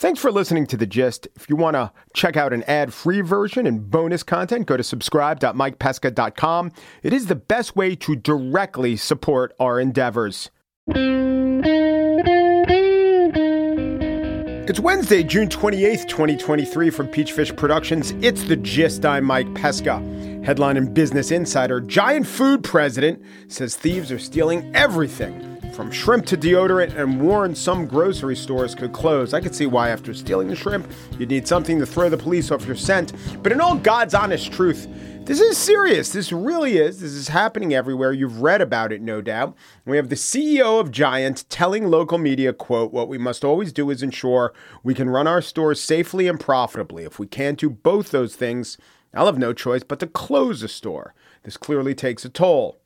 Thanks for listening to The Gist. If you want to check out an ad free version and bonus content, go to subscribe.mikepesca.com. It is the best way to directly support our endeavors. It's Wednesday, June 28th, 2023, from Peachfish Productions. It's The Gist. I'm Mike Pesca. Headline in Business Insider Giant food president says thieves are stealing everything from shrimp to deodorant and warned some grocery stores could close. I could see why, after stealing the shrimp, you'd need something to throw the police off your scent. But in all God's honest truth, this is serious. This really is. This is happening everywhere. You've read about it, no doubt. We have the CEO of Giant telling local media, quote, what we must always do is ensure we can run our stores safely and profitably. If we can't do both those things, I'll have no choice but to close a store. This clearly takes a toll.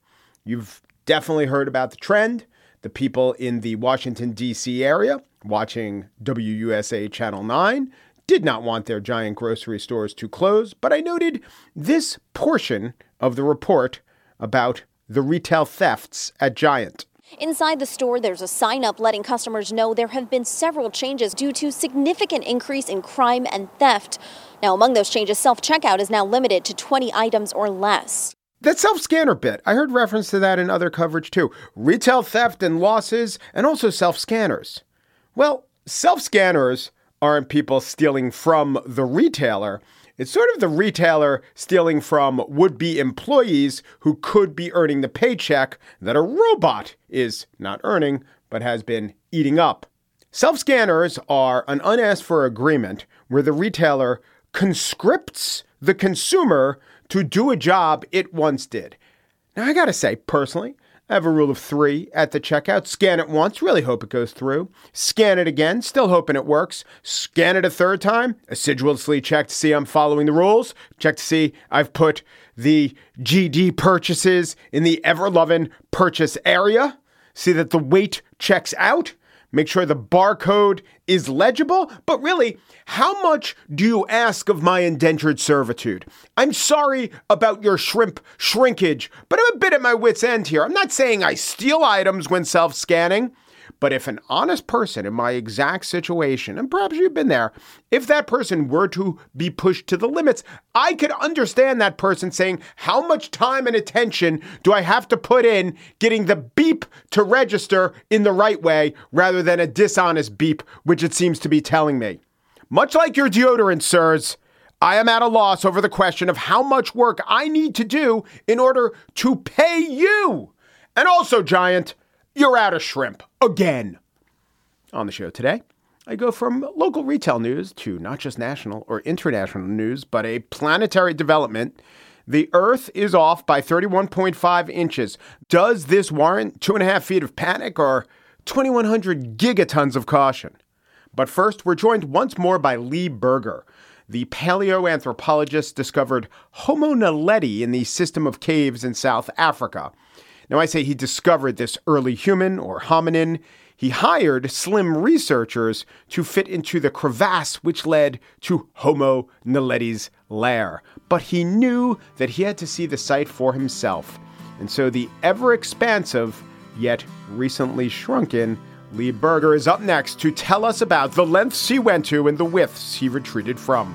You've definitely heard about the trend the people in the Washington, D.C. area watching WUSA Channel 9 did not want their giant grocery stores to close, but I noted this portion of the report about the retail thefts at Giant. Inside the store, there's a sign up letting customers know there have been several changes due to significant increase in crime and theft. Now, among those changes, self checkout is now limited to 20 items or less. That self scanner bit, I heard reference to that in other coverage too. Retail theft and losses, and also self scanners. Well, self scanners aren't people stealing from the retailer. It's sort of the retailer stealing from would be employees who could be earning the paycheck that a robot is not earning, but has been eating up. Self scanners are an unasked for agreement where the retailer conscripts the consumer to do a job it once did. Now, I gotta say, personally, I have a rule of three at the checkout. Scan it once, really hope it goes through. Scan it again, still hoping it works. Scan it a third time, assiduously check to see I'm following the rules. Check to see I've put the GD purchases in the ever loving purchase area. See that the weight checks out make sure the barcode is legible. But really, how much do you ask of my indentured servitude? I'm sorry about your shrimp shrinkage, but I'm a bit at my wits' end here. I'm not saying I steal items when self scanning. But if an honest person in my exact situation, and perhaps you've been there, if that person were to be pushed to the limits, I could understand that person saying, How much time and attention do I have to put in getting the beep to register in the right way rather than a dishonest beep, which it seems to be telling me? Much like your deodorant, sirs. I am at a loss over the question of how much work I need to do in order to pay you. And also, Giant, you're out of shrimp again. On the show today, I go from local retail news to not just national or international news, but a planetary development. The Earth is off by 31.5 inches. Does this warrant two and a half feet of panic or 2,100 gigatons of caution? But first, we're joined once more by Lee Berger. The paleoanthropologist discovered Homo naledi in the system of caves in South Africa. Now, I say he discovered this early human or hominin. He hired slim researchers to fit into the crevasse which led to Homo naledi's lair. But he knew that he had to see the site for himself. And so the ever expansive, yet recently shrunken, Lee Berger is up next to tell us about the lengths he went to and the widths he retreated from.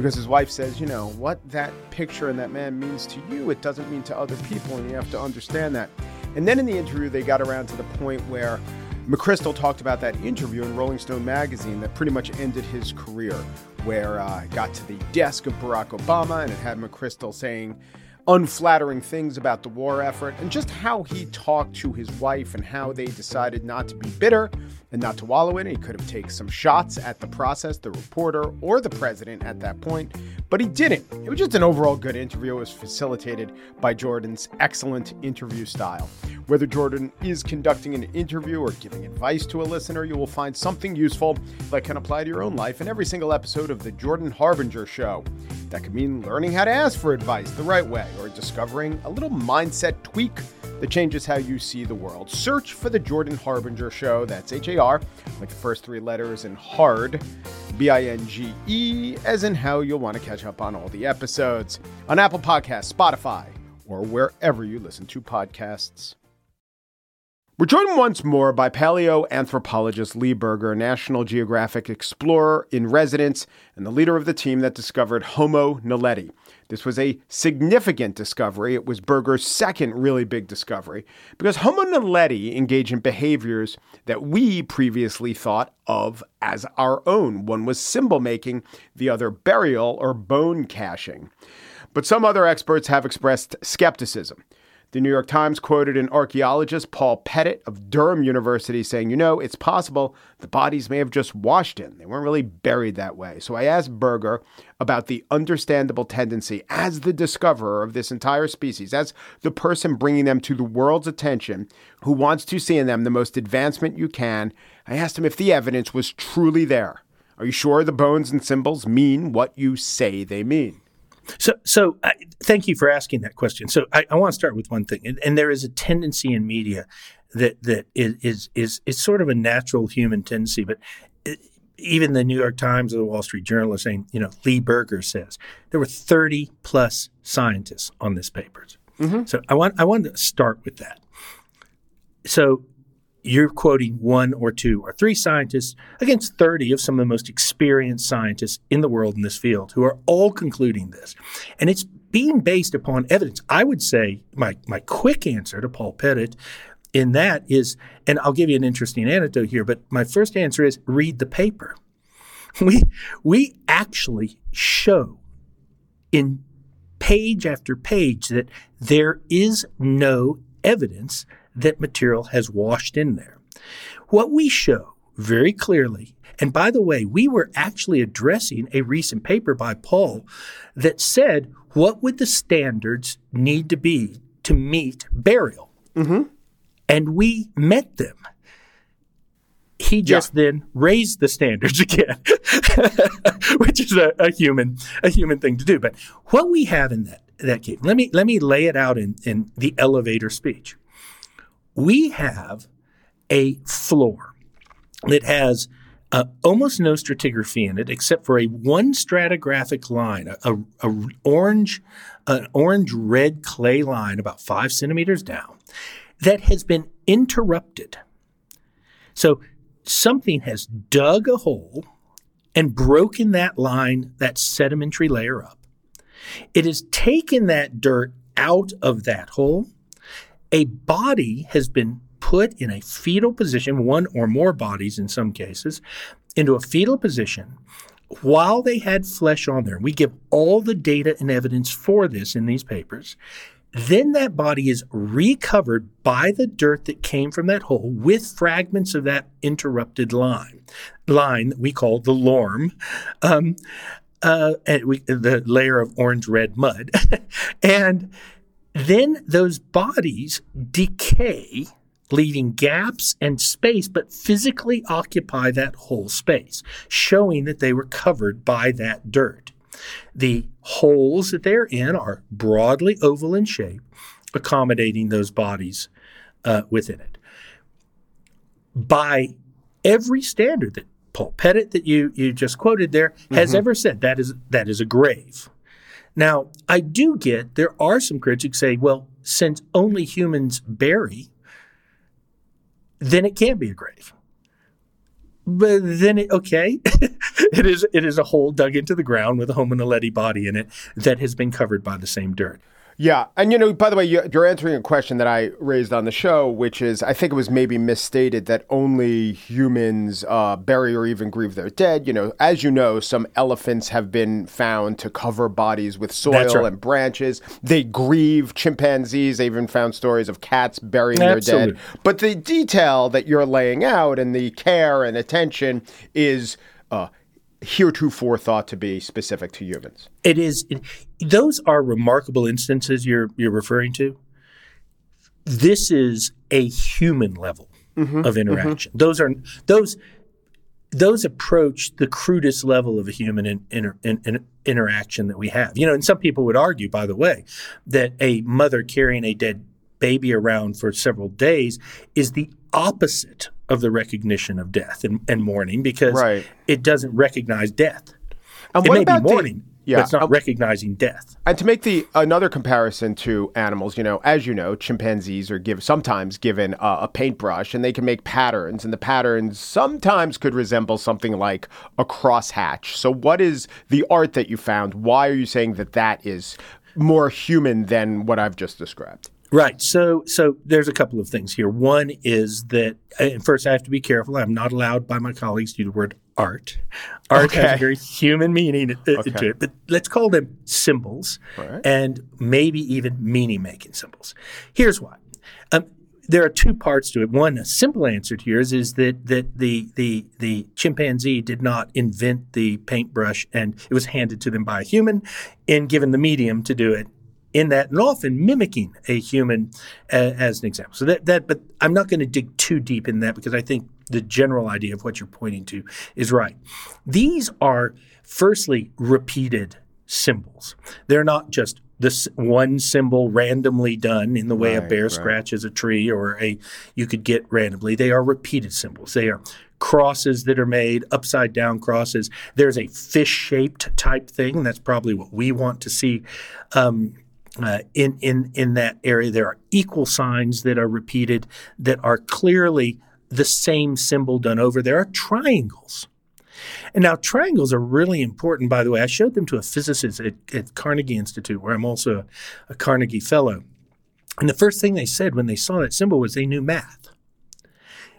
because his wife says, you know, what that picture and that man means to you, it doesn't mean to other people, and you have to understand that. And then in the interview, they got around to the point where McChrystal talked about that interview in Rolling Stone magazine that pretty much ended his career, where uh, got to the desk of Barack Obama and it had McChrystal saying unflattering things about the war effort and just how he talked to his wife and how they decided not to be bitter and not to wallow in it. He could have taken some shots at the process, the reporter, or the president at that point, but he didn't. It was just an overall good interview. It was facilitated by Jordan's excellent interview style. Whether Jordan is conducting an interview or giving advice to a listener, you will find something useful that can apply to your own life in every single episode of The Jordan Harbinger Show. That could mean learning how to ask for advice the right way or discovering a little mindset tweak that changes how you see the world. Search for The Jordan Harbinger Show. That's H A R, like the first three letters, and hard, B I N G E, as in how you'll want to catch up on all the episodes on Apple Podcasts, Spotify, or wherever you listen to podcasts. We're joined once more by paleoanthropologist Lee Berger, National Geographic explorer in residence and the leader of the team that discovered Homo naledi. This was a significant discovery. It was Berger's second really big discovery because Homo naledi engaged in behaviors that we previously thought of as our own. One was symbol making, the other burial or bone caching. But some other experts have expressed skepticism. The New York Times quoted an archaeologist, Paul Pettitt of Durham University, saying, You know, it's possible the bodies may have just washed in. They weren't really buried that way. So I asked Berger about the understandable tendency as the discoverer of this entire species, as the person bringing them to the world's attention, who wants to see in them the most advancement you can. I asked him if the evidence was truly there. Are you sure the bones and symbols mean what you say they mean? So, so thank you for asking that question. So, I, I want to start with one thing, and, and, there is a tendency in media that that is is is, is sort of a natural human tendency, but. It, even the New York Times or the Wall Street Journal are saying, you know, Lee Berger says there were 30 plus scientists on this paper. Mm-hmm. So I want I want to start with that. So you're quoting one or two or three scientists against 30 of some of the most experienced scientists in the world in this field who are all concluding this. And it's being based upon evidence. I would say my, my quick answer to Paul Pettitt in that is, and I'll give you an interesting anecdote here, but my first answer is read the paper. We, we actually show in page after page that there is no evidence that material has washed in there. What we show very clearly, and by the way, we were actually addressing a recent paper by Paul that said, what would the standards need to be to meet burial? Mm-hmm. And we met them. He just yeah. then raised the standards again, which is a, a, human a human thing to do. But what we have in that that case, let me let me lay it out in, in the elevator speech we have a floor that has uh, almost no stratigraphy in it, except for a one stratigraphic line, a, a, a orange, an orange red clay line about five centimeters down, that has been interrupted. So something has dug a hole and broken that line, that sedimentary layer up. It has taken that dirt out of that hole a body has been put in a fetal position, one or more bodies in some cases, into a fetal position while they had flesh on there. We give all the data and evidence for this in these papers. Then that body is recovered by the dirt that came from that hole with fragments of that interrupted line, line that we call the lorm, um, uh, we, the layer of orange red mud. and then those bodies decay, leaving gaps and space, but physically occupy that whole space, showing that they were covered by that dirt. The holes that they're in are broadly oval in shape, accommodating those bodies uh, within it. By every standard that Paul Pettitt that you you just quoted there has mm-hmm. ever said that is that is a grave. Now, I do get there are some critics say, well, since only humans bury, then it can't be a grave. But then, it, okay, it is it is a hole dug into the ground with a Homo naledi body in it that has been covered by the same dirt. Yeah. And, you know, by the way, you're answering a question that I raised on the show, which is I think it was maybe misstated that only humans uh, bury or even grieve their dead. You know, as you know, some elephants have been found to cover bodies with soil right. and branches. They grieve chimpanzees. They even found stories of cats burying Absolutely. their dead. But the detail that you're laying out and the care and attention is. Uh, heretofore thought to be specific to humans. It is. It, those are remarkable instances you're you're referring to. This is a human level Mm-hmm, of interaction. Those are those those approach the crudest level of a human in, in, in, interaction that we have. You know, and some people would argue, by the way, that a mother carrying a dead baby around for several days is the opposite of the recognition of death and, and mourning because Right. it doesn't recognize death. And it may be about the- mourning, Yeah, but it's not um, recognizing death. And to make the another comparison to animals, you know, as you know, chimpanzees are give sometimes given uh, a paintbrush and they can make patterns, and the patterns sometimes could resemble something like a crosshatch. So, what is the art that you found? Why are you saying that that is more human than what I've just described? Right. So, so there's a couple of things here. One is that and first I have to be careful. I'm not allowed by my colleagues to use the word art. Art has a very human meaning uh, to it, but let's call them symbols Right. and maybe even meaning-making symbols. Here's why. Um, there are two parts to it. One, a simple answer to yours is that that the the the chimpanzee did not invent the paintbrush, and it was handed to them by a human, and given the medium to do it in that, and often mimicking a human uh, as an example. So that that, but I'm not going to dig too deep in that because I think the general idea of what you're pointing to is right. These are firstly repeated symbols. They're not just this one symbol randomly done in the way a bear right. scratches a tree or a you could get randomly. They are repeated symbols. They are crosses that are made, upside down crosses. There's a fish shaped type thing. That's probably what we want to see. Um, uh, in in in that area, there are equal signs that are repeated that are clearly the same symbol done over. There are triangles. And now triangles are really important, by the way. I showed them to a physicist at, at Carnegie Institute, where I'm also a, a Carnegie Fellow. And the first thing they said when they saw that symbol was they knew math.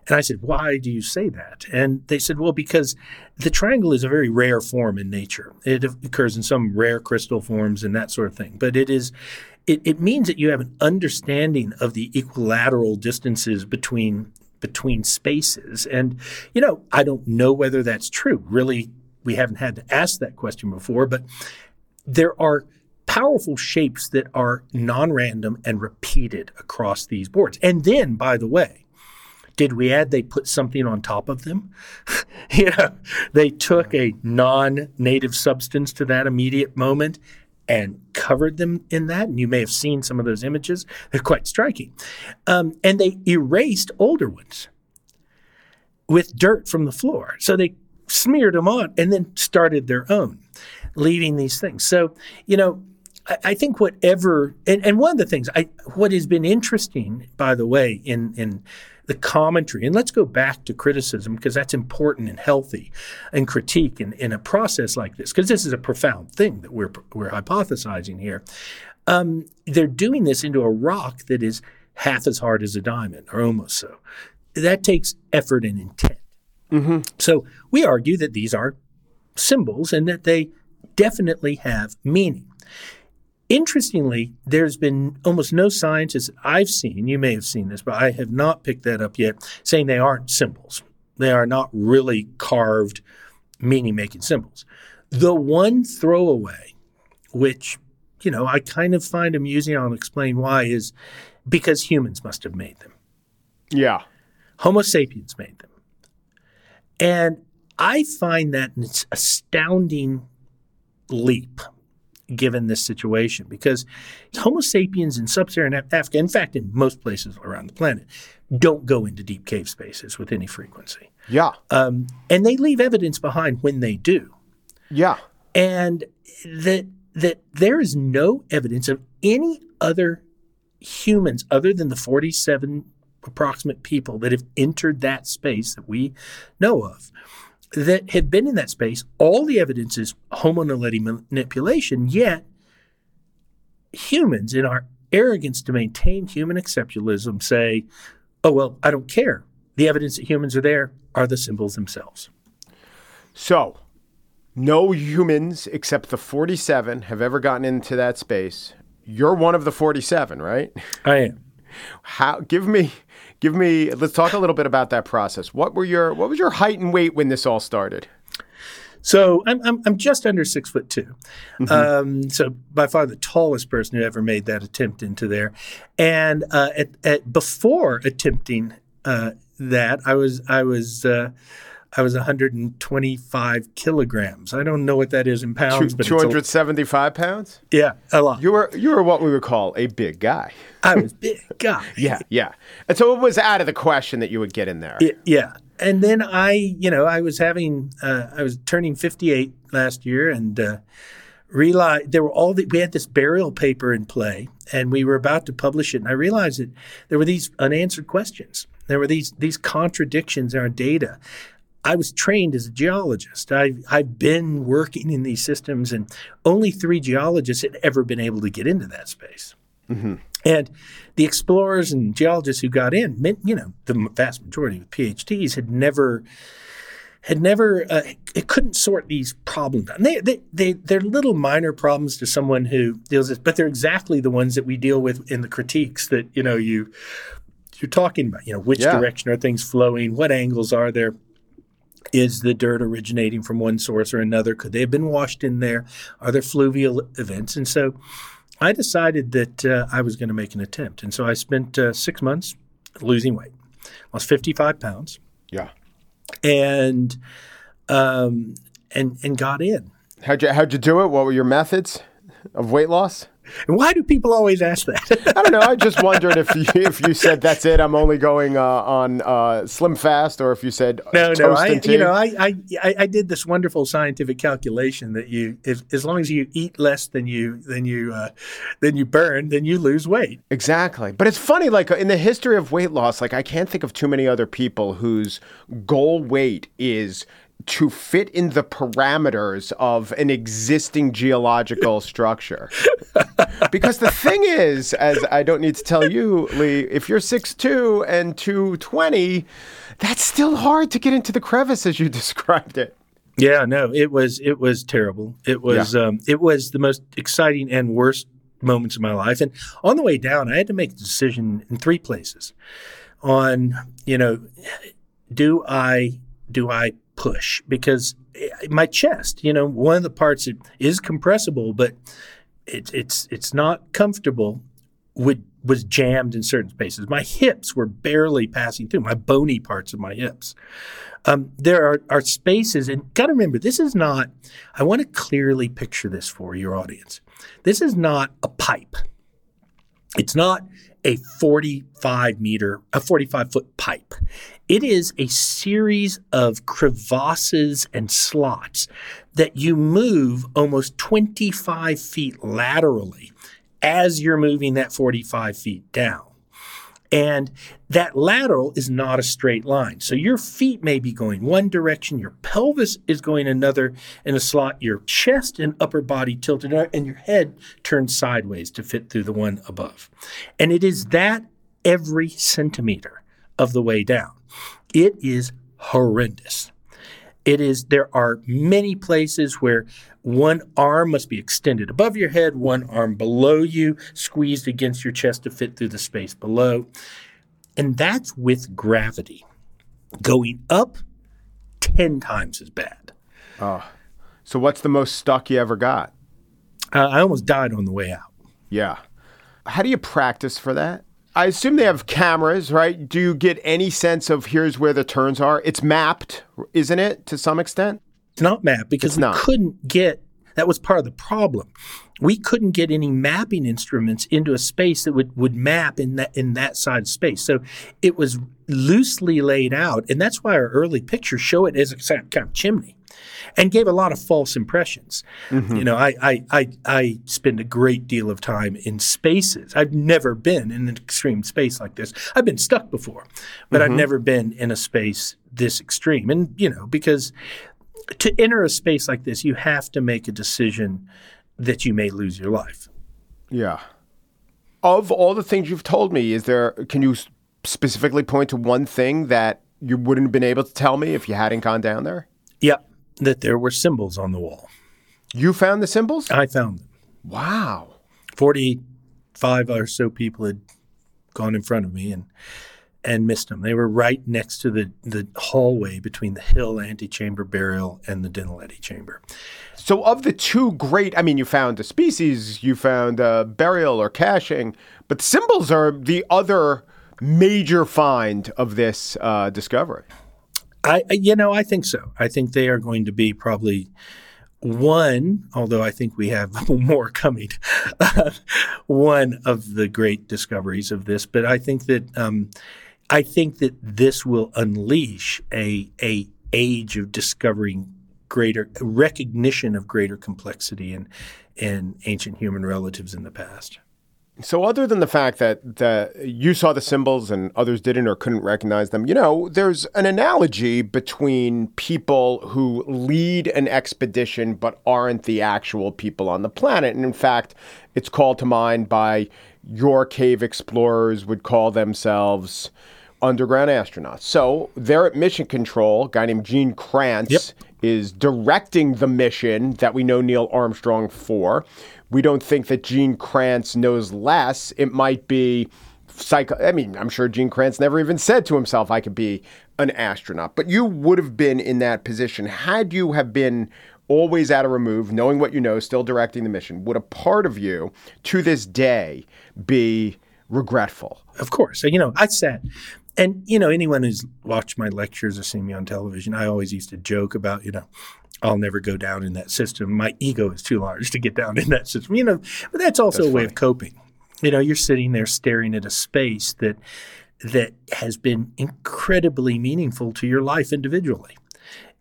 And I said, Why do you say that? And they said, Well, because the triangle is a very rare form in nature. It occurs in some rare crystal forms and that sort of thing. But it is it, it means that you have an understanding of the equilateral distances between between spaces. And, you know, I don't know whether that's true. Really, we haven't had to ask that question before, but there are powerful shapes that are non-random and repeated across these boards. And then, by the way, did we add they put something on top of them? you know, they took a non-native substance to that immediate moment and covered them in that. And you may have seen some of those images. They're quite striking. Um, and they erased older ones with dirt from the floor. So they smeared them on and then started their own, leaving these things. So, you know, I, I think whatever, and, and one of the things, I, what has been interesting, by the way, in, in the commentary, and let's go back to criticism because that's important and healthy and critique in, in a process like this, because this is a profound thing that we're, we're hypothesizing here. Um, they're doing this into a rock that is half as hard as a diamond, or almost so. That takes effort and intent. So we argue that these are symbols and that they definitely have meaning. Interestingly, there's been almost no scientists I've seen, you may have seen this, but I have not picked that up yet, saying they aren't symbols. They are not really carved, meaning making symbols. The one throwaway, which, you know, I kind of find amusing, I'll explain why, is because humans must have made them. Yeah. Homo sapiens made them. And I find that an astounding leap given this situation because Homo sapiens in sub Saharan Africa, in fact, in most places around the planet, don't go into deep cave spaces with any frequency. Yeah. Um, and they leave evidence behind when they do. Yeah. And that, that there is no evidence of any other humans other than the 47 approximate people that have entered that space that we know of that had been in that space. All the evidence is Homo naledi manipulation, yet humans, in our arrogance to maintain human exceptionalism, say, oh, well, I don't care. The evidence that humans are there are the symbols themselves. So, no humans except the 47 have ever gotten into that space. You're one of the 47, right? I am. How give me give me let's talk a little bit about that process. What were your what was your height and weight when this all started? So I'm, I'm, I'm just under six foot 2 mm-hmm. um, so by far the tallest person who ever made that attempt into there. And uh, at, at, before attempting uh, that, I was I was uh, I was 125 kilograms. I don't know what that is in pounds, but 275 pounds. Yeah, a lot. You were you were what we would call a big guy. I was big guy. yeah, yeah. And so it was out of the question that you would get in there. It, yeah, and then I, you know, I was having, uh, I was turning 58 last year, and uh, realized there were all the, we had this burial paper in play, and we were about to publish it, and I realized that there were these unanswered questions. There were these these contradictions in our data. I was trained as a geologist. I've, I've been working in these systems, and only three geologists had ever been able to get into that space. Mm-hmm. And the explorers and geologists who got in, meant, you know, the vast majority of PhDs had never had never uh, it couldn't sort these problems out. They, they, they, they're little minor problems to someone who deals with, but they're exactly the ones that we deal with in the critiques that, you know, you, you're talking about, you know, which yeah. direction are things flowing? What angles are there? Is the dirt originating from one source or another? Could they have been washed in there? Are there fluvial events? And so I decided that uh, I was going to make an attempt. And so I spent uh, six months losing weight, lost 55 pounds. Yeah. And, um, and, and got in. How'd you, how'd you do it? What were your methods of weight loss? And why do people always ask that? I don't know. I just wondered if you, if you said that's it, I'm only going uh, on uh, slim fast, or if you said no, no. I, you know, I, I I did this wonderful scientific calculation that you, if, as long as you eat less than you than you uh, than you burn, then you lose weight. Exactly. But it's funny, like in the history of weight loss, like I can't think of too many other people whose goal weight is to fit in the parameters of an existing geological structure. because the thing is, as I don't need to tell you, Lee, if you're 6'2 and 220, that's still hard to get into the crevice as you described it. Yeah, no, it was it was terrible. It was yeah. um, it was the most exciting and worst moments of my life. And on the way down, I had to make a decision in three places. On you know, do I do I push because my chest, you know, one of the parts that is compressible, but it's it's it's not comfortable. Would was jammed in certain spaces. My hips were barely passing through my bony parts of my hips. Um, there are, are spaces, and got to remember, this is not. I want to clearly picture this for your audience. This is not a pipe. It's not a 45 meter, a 45 foot pipe. It is a series of crevasses and slots that you move almost 25 feet laterally as you're moving that 45 feet down. And that lateral is not a straight line. So your feet may be going one direction, your pelvis is going another in a slot, your chest and upper body tilted, and your head turned sideways to fit through the one above. And it is that every centimeter of the way down. It is horrendous. It is, there are many places where one arm must be extended above your head, one arm below you, squeezed against your chest to fit through the space below. And that's with gravity. Going up 10 times as bad. Oh. So, what's the most stuck you ever got? Uh, I almost died on the way out. Yeah. How do you practice for that? I assume they have cameras, right? Do you get any sense of here's where the turns are? It's mapped, isn't it, to some extent? It's not mapped because it's we not. couldn't get that was part of the problem. We couldn't get any mapping instruments into a space that would, would map in that in that side of space. So it was loosely laid out, and that's why our early pictures show it as a kind of chimney and gave a lot of false impressions. Mm-hmm. You know, I, I, I, I spend a great deal of time in spaces. I've never been in an extreme space like this. I've been stuck before, but mm-hmm. I've never been in a space this extreme. And, you know, because to enter a space like this, you have to make a decision that you may lose your life. Yeah. Of all the things you've told me, is there, can you specifically point to one thing that you wouldn't have been able to tell me if you hadn't gone down there? That there were symbols on the wall. You found the symbols? I found them. Wow. 45 or so people had gone in front of me and and missed them. They were right next to the, the hallway between the Hill antechamber burial and the Dinaledi chamber. So, of the two great, I mean, you found a species, you found a burial or caching, but symbols are the other major find of this uh, discovery. I, you know, I think so. I think they are going to be probably one, although I think we have more coming, one of the great discoveries of this. But I think that um, I think that this will unleash a a age of discovering greater recognition of greater complexity in in ancient human relatives in the past. So, other than the fact that, that you saw the symbols and others didn't or couldn't recognize them, you know, there's an analogy between people who lead an expedition but aren't the actual people on the planet. And in fact, it's called to mind by your cave explorers would call themselves underground astronauts. So they're at mission control. A guy named Gene Kranz yep. is directing the mission that we know Neil Armstrong for we don't think that Gene Kranz knows less. It might be psycho. I mean, I'm sure Gene Kranz never even said to himself, I could be an astronaut. But you would have been in that position had you have been always at a remove, knowing what you know, still directing the mission. Would a part of you to this day be regretful? Of course. You know, I sat and you know anyone who's watched my lectures or seen me on television i always used to joke about you know I'll never go down in that system. My ego is too large to get down in that system. You know, but that's also that's a way of coping. You know, you're sitting there staring at a space that that has been incredibly meaningful to your life individually.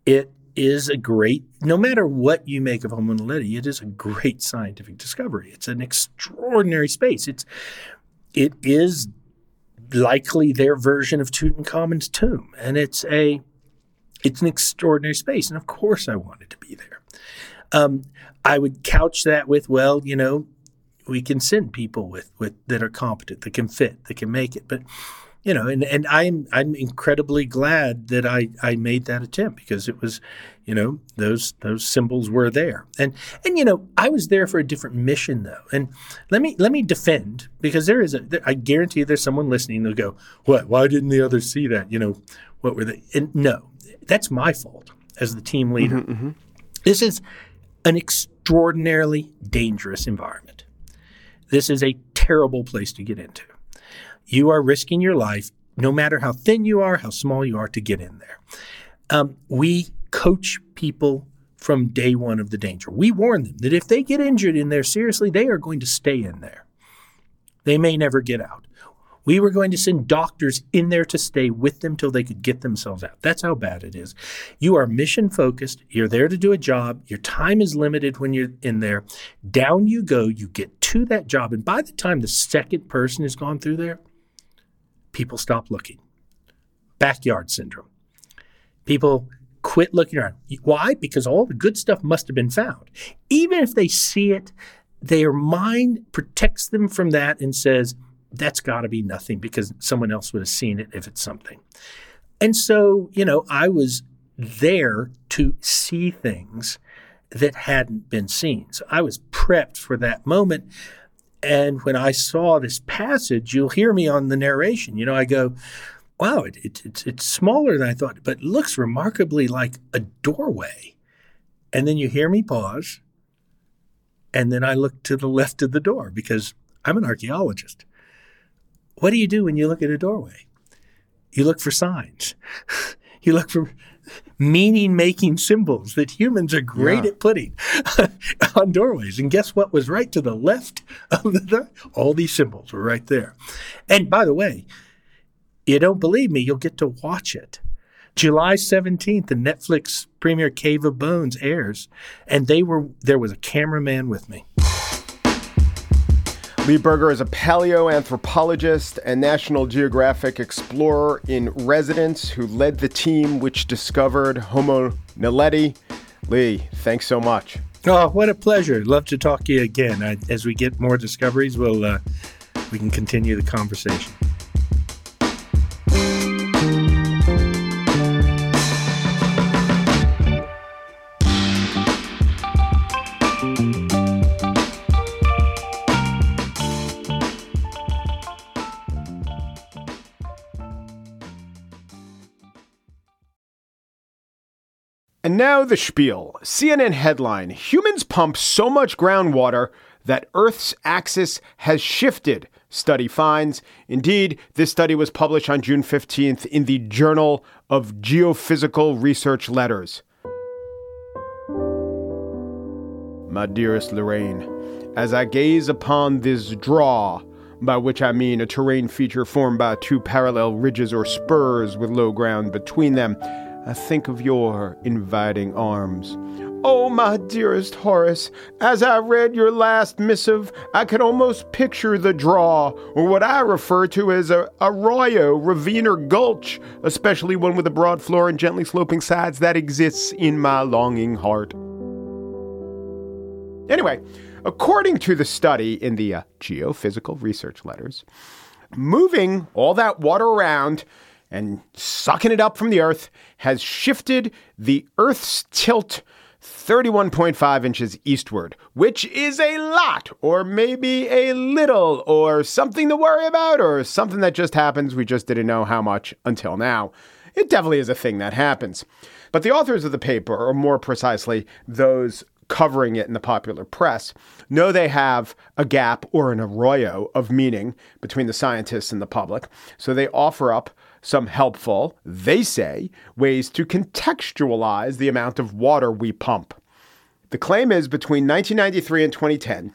It is a great, no matter what you make of Homo naledi, it is a great scientific discovery. It's an extraordinary space. It's it is likely their version of Tutankhamun's tomb, and it's a it's an extraordinary space. And of course, I wanted to be there. Um, I would couch that with, well, you know, we can send people with, with that are competent, that can fit, that can make it. But you know, and, and I'm I'm incredibly glad that I, I made that attempt because it was, you know, those those symbols were there. And and you know, I was there for a different mission though. And let me let me defend because there is a I guarantee there's someone listening They'll go, What? Why didn't the others see that? You know, what were they? And no, that's my fault as the team leader. Mm-hmm, mm-hmm. This is an extraordinarily dangerous environment. This is a terrible place to get into. You are risking your life, no matter how thin you are, how small you are, to get in there. Um, we coach people from day one of the danger. We warn them that if they get injured in there seriously, they are going to stay in there. They may never get out. We were going to send doctors in there to stay with them till they could get themselves out. That's how bad it is. You are mission focused. You're there to do a job. Your time is limited when you're in there. Down you go. You get to that job. And by the time the second person has gone through there, people stop looking. Backyard syndrome. People quit looking around. Why? Because all the good stuff must have been found. Even if they see it, their mind protects them from that and says, that's got to be nothing because someone else would have seen it if it's something. And so, you know, I was there to see things that hadn't been seen. So I was prepped for that moment. And when I saw this passage, you'll hear me on the narration. You know, I go, wow, it, it, it's, it's smaller than I thought, but looks remarkably like a doorway. And then you hear me pause. And then I look to the left of the door because I'm an archaeologist. What do you do when you look at a doorway? You look for signs. you look for meaning making symbols that humans are great yeah. at putting on doorways. And guess what was right to the left of the door? All these symbols were right there. And by the way, you don't believe me, you'll get to watch it. July 17th, the Netflix premiere Cave of Bones airs, and they were there was a cameraman with me. Lee Berger is a paleoanthropologist and National Geographic explorer in residence who led the team which discovered Homo naledi. Lee, thanks so much. Oh, what a pleasure. Love to talk to you again. I, as we get more discoveries, we'll, uh, we can continue the conversation. Now the spiel. CNN headline Humans pump so much groundwater that Earth's axis has shifted, study finds. Indeed, this study was published on June 15th in the Journal of Geophysical Research Letters. My dearest Lorraine, as I gaze upon this draw, by which I mean a terrain feature formed by two parallel ridges or spurs with low ground between them, I think of your inviting arms. Oh, my dearest Horace, as I read your last missive, I could almost picture the draw, or what I refer to as a arroyo, ravine, or gulch, especially one with a broad floor and gently sloping sides that exists in my longing heart. Anyway, according to the study in the uh, Geophysical Research Letters, moving all that water around and sucking it up from the earth has shifted the earth's tilt 31.5 inches eastward, which is a lot, or maybe a little, or something to worry about, or something that just happens. We just didn't know how much until now. It definitely is a thing that happens. But the authors of the paper, or more precisely, those covering it in the popular press know they have a gap or an arroyo of meaning between the scientists and the public. So they offer up some helpful, they say, ways to contextualize the amount of water we pump. The claim is between 1993 and 2010,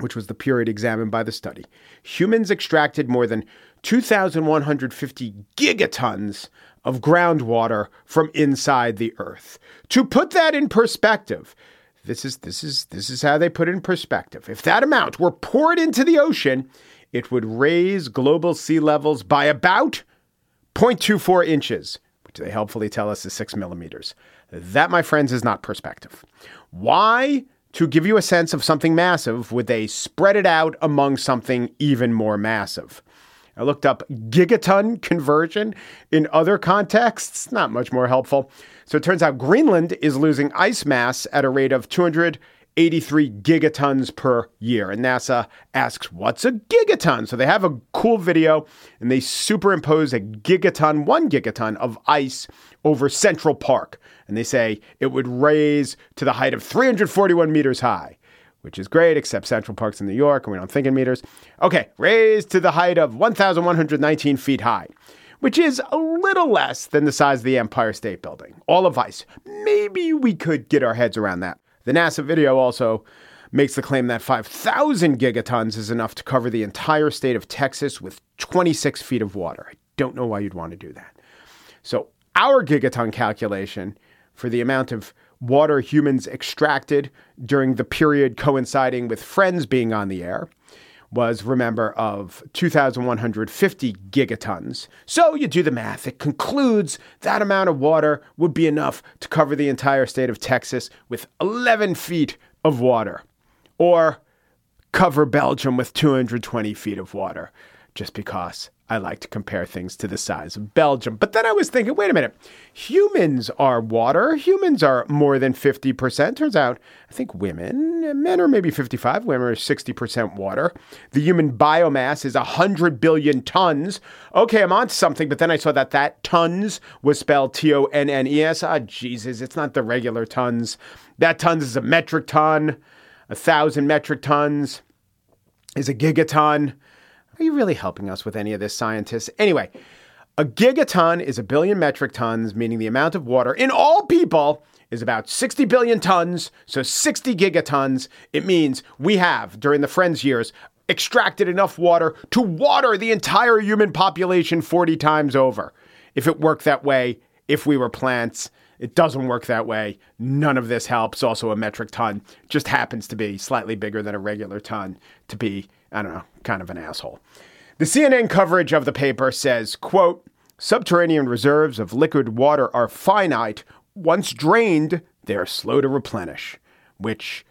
which was the period examined by the study, humans extracted more than 2,150 gigatons of groundwater from inside the earth. To put that in perspective, this is this is this is how they put it in perspective. If that amount were poured into the ocean, it would raise global sea levels by about 0.24 inches, which they helpfully tell us is six millimeters. That, my friends, is not perspective. Why? To give you a sense of something massive, would they spread it out among something even more massive? I looked up gigaton conversion in other contexts, not much more helpful. So it turns out Greenland is losing ice mass at a rate of 200 83 gigatons per year. And NASA asks, what's a gigaton? So they have a cool video and they superimpose a gigaton, one gigaton of ice over Central Park. And they say it would raise to the height of 341 meters high, which is great, except Central Park's in New York and we don't think in meters. Okay, raised to the height of 1,119 feet high which is a little less than the size of the Empire State Building. All of ice. Maybe we could get our heads around that. The NASA video also makes the claim that 5,000 gigatons is enough to cover the entire state of Texas with 26 feet of water. I don't know why you'd want to do that. So, our gigaton calculation for the amount of water humans extracted during the period coinciding with Friends being on the air was, remember, of 2,150 gigatons. So you do the math. It concludes that amount of water would be enough to cover the entire state of Texas with 11 feet of water, or cover Belgium with 220 feet of water, just because I like to compare things to the size of Belgium. But then I was thinking, wait a minute, humans are water. Humans are more than 50%. Turns out, I think women, men are maybe 55, women are 60% water. The human biomass is 100 billion tons. Okay, I'm on something, but then I saw that that tons was spelled T O N N E S. Ah, oh, Jesus, it's not the regular tons. That tons is a metric ton. A thousand metric tons is a gigaton. Are you really helping us with any of this, scientists? Anyway, a gigaton is a billion metric tons, meaning the amount of water in all people is about 60 billion tons. So 60 gigatons. It means we have, during the Friends years, extracted enough water to water the entire human population 40 times over. If it worked that way, if we were plants, it doesn't work that way. None of this helps. Also, a metric ton just happens to be slightly bigger than a regular ton to be I don't know, kind of an asshole. The CNN coverage of the paper says, quote, subterranean reserves of liquid water are finite. Once drained, they are slow to replenish. which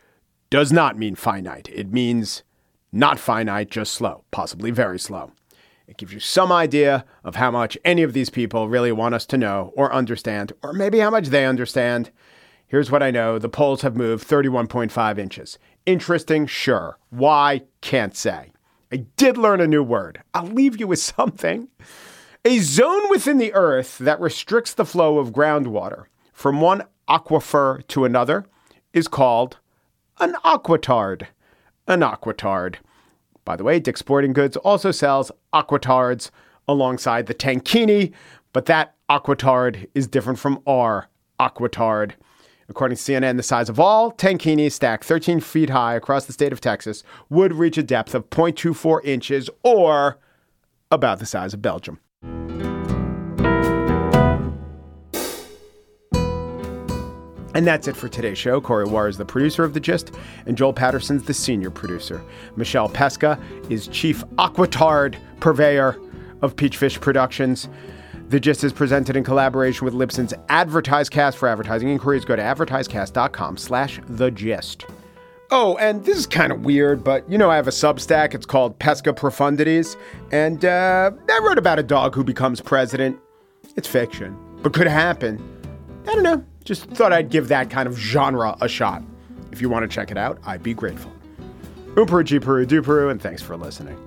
does not mean finite. It means not finite, just slow, possibly very slow. It gives you some idea of how much any of these people really want us to know or understand, or maybe how much they understand. Here's what I know the poles have moved 31.5 inches. Interesting, sure. Why? Can't say. I did learn a new word. I'll leave you with something. A zone within the earth that restricts the flow of groundwater from one aquifer to another is called an aquitard. An aquitard. By the way, Dick's Sporting Goods also sells aquitards alongside the tankini, but that aquitard is different from our aquitard. According to CNN, the size of all tankini stacked 13 feet high across the state of Texas would reach a depth of 0.24 inches or about the size of Belgium. And that's it for today's show. Corey Wara is the producer of The Gist, and Joel Patterson's the senior producer. Michelle Pesca is chief aquatard purveyor of Peachfish Productions. The Gist is presented in collaboration with Libsyn's AdvertiseCast. For advertising inquiries, go to advertisecast.com slash The Gist. Oh, and this is kind of weird, but you know, I have a Substack. It's called Pesca Profundities. And uh, I wrote about a dog who becomes president. It's fiction, but could happen. I don't know. Just thought I'd give that kind of genre a shot. If you want to check it out, I'd be grateful. Ooperu, Peru, Duperu, and thanks for listening.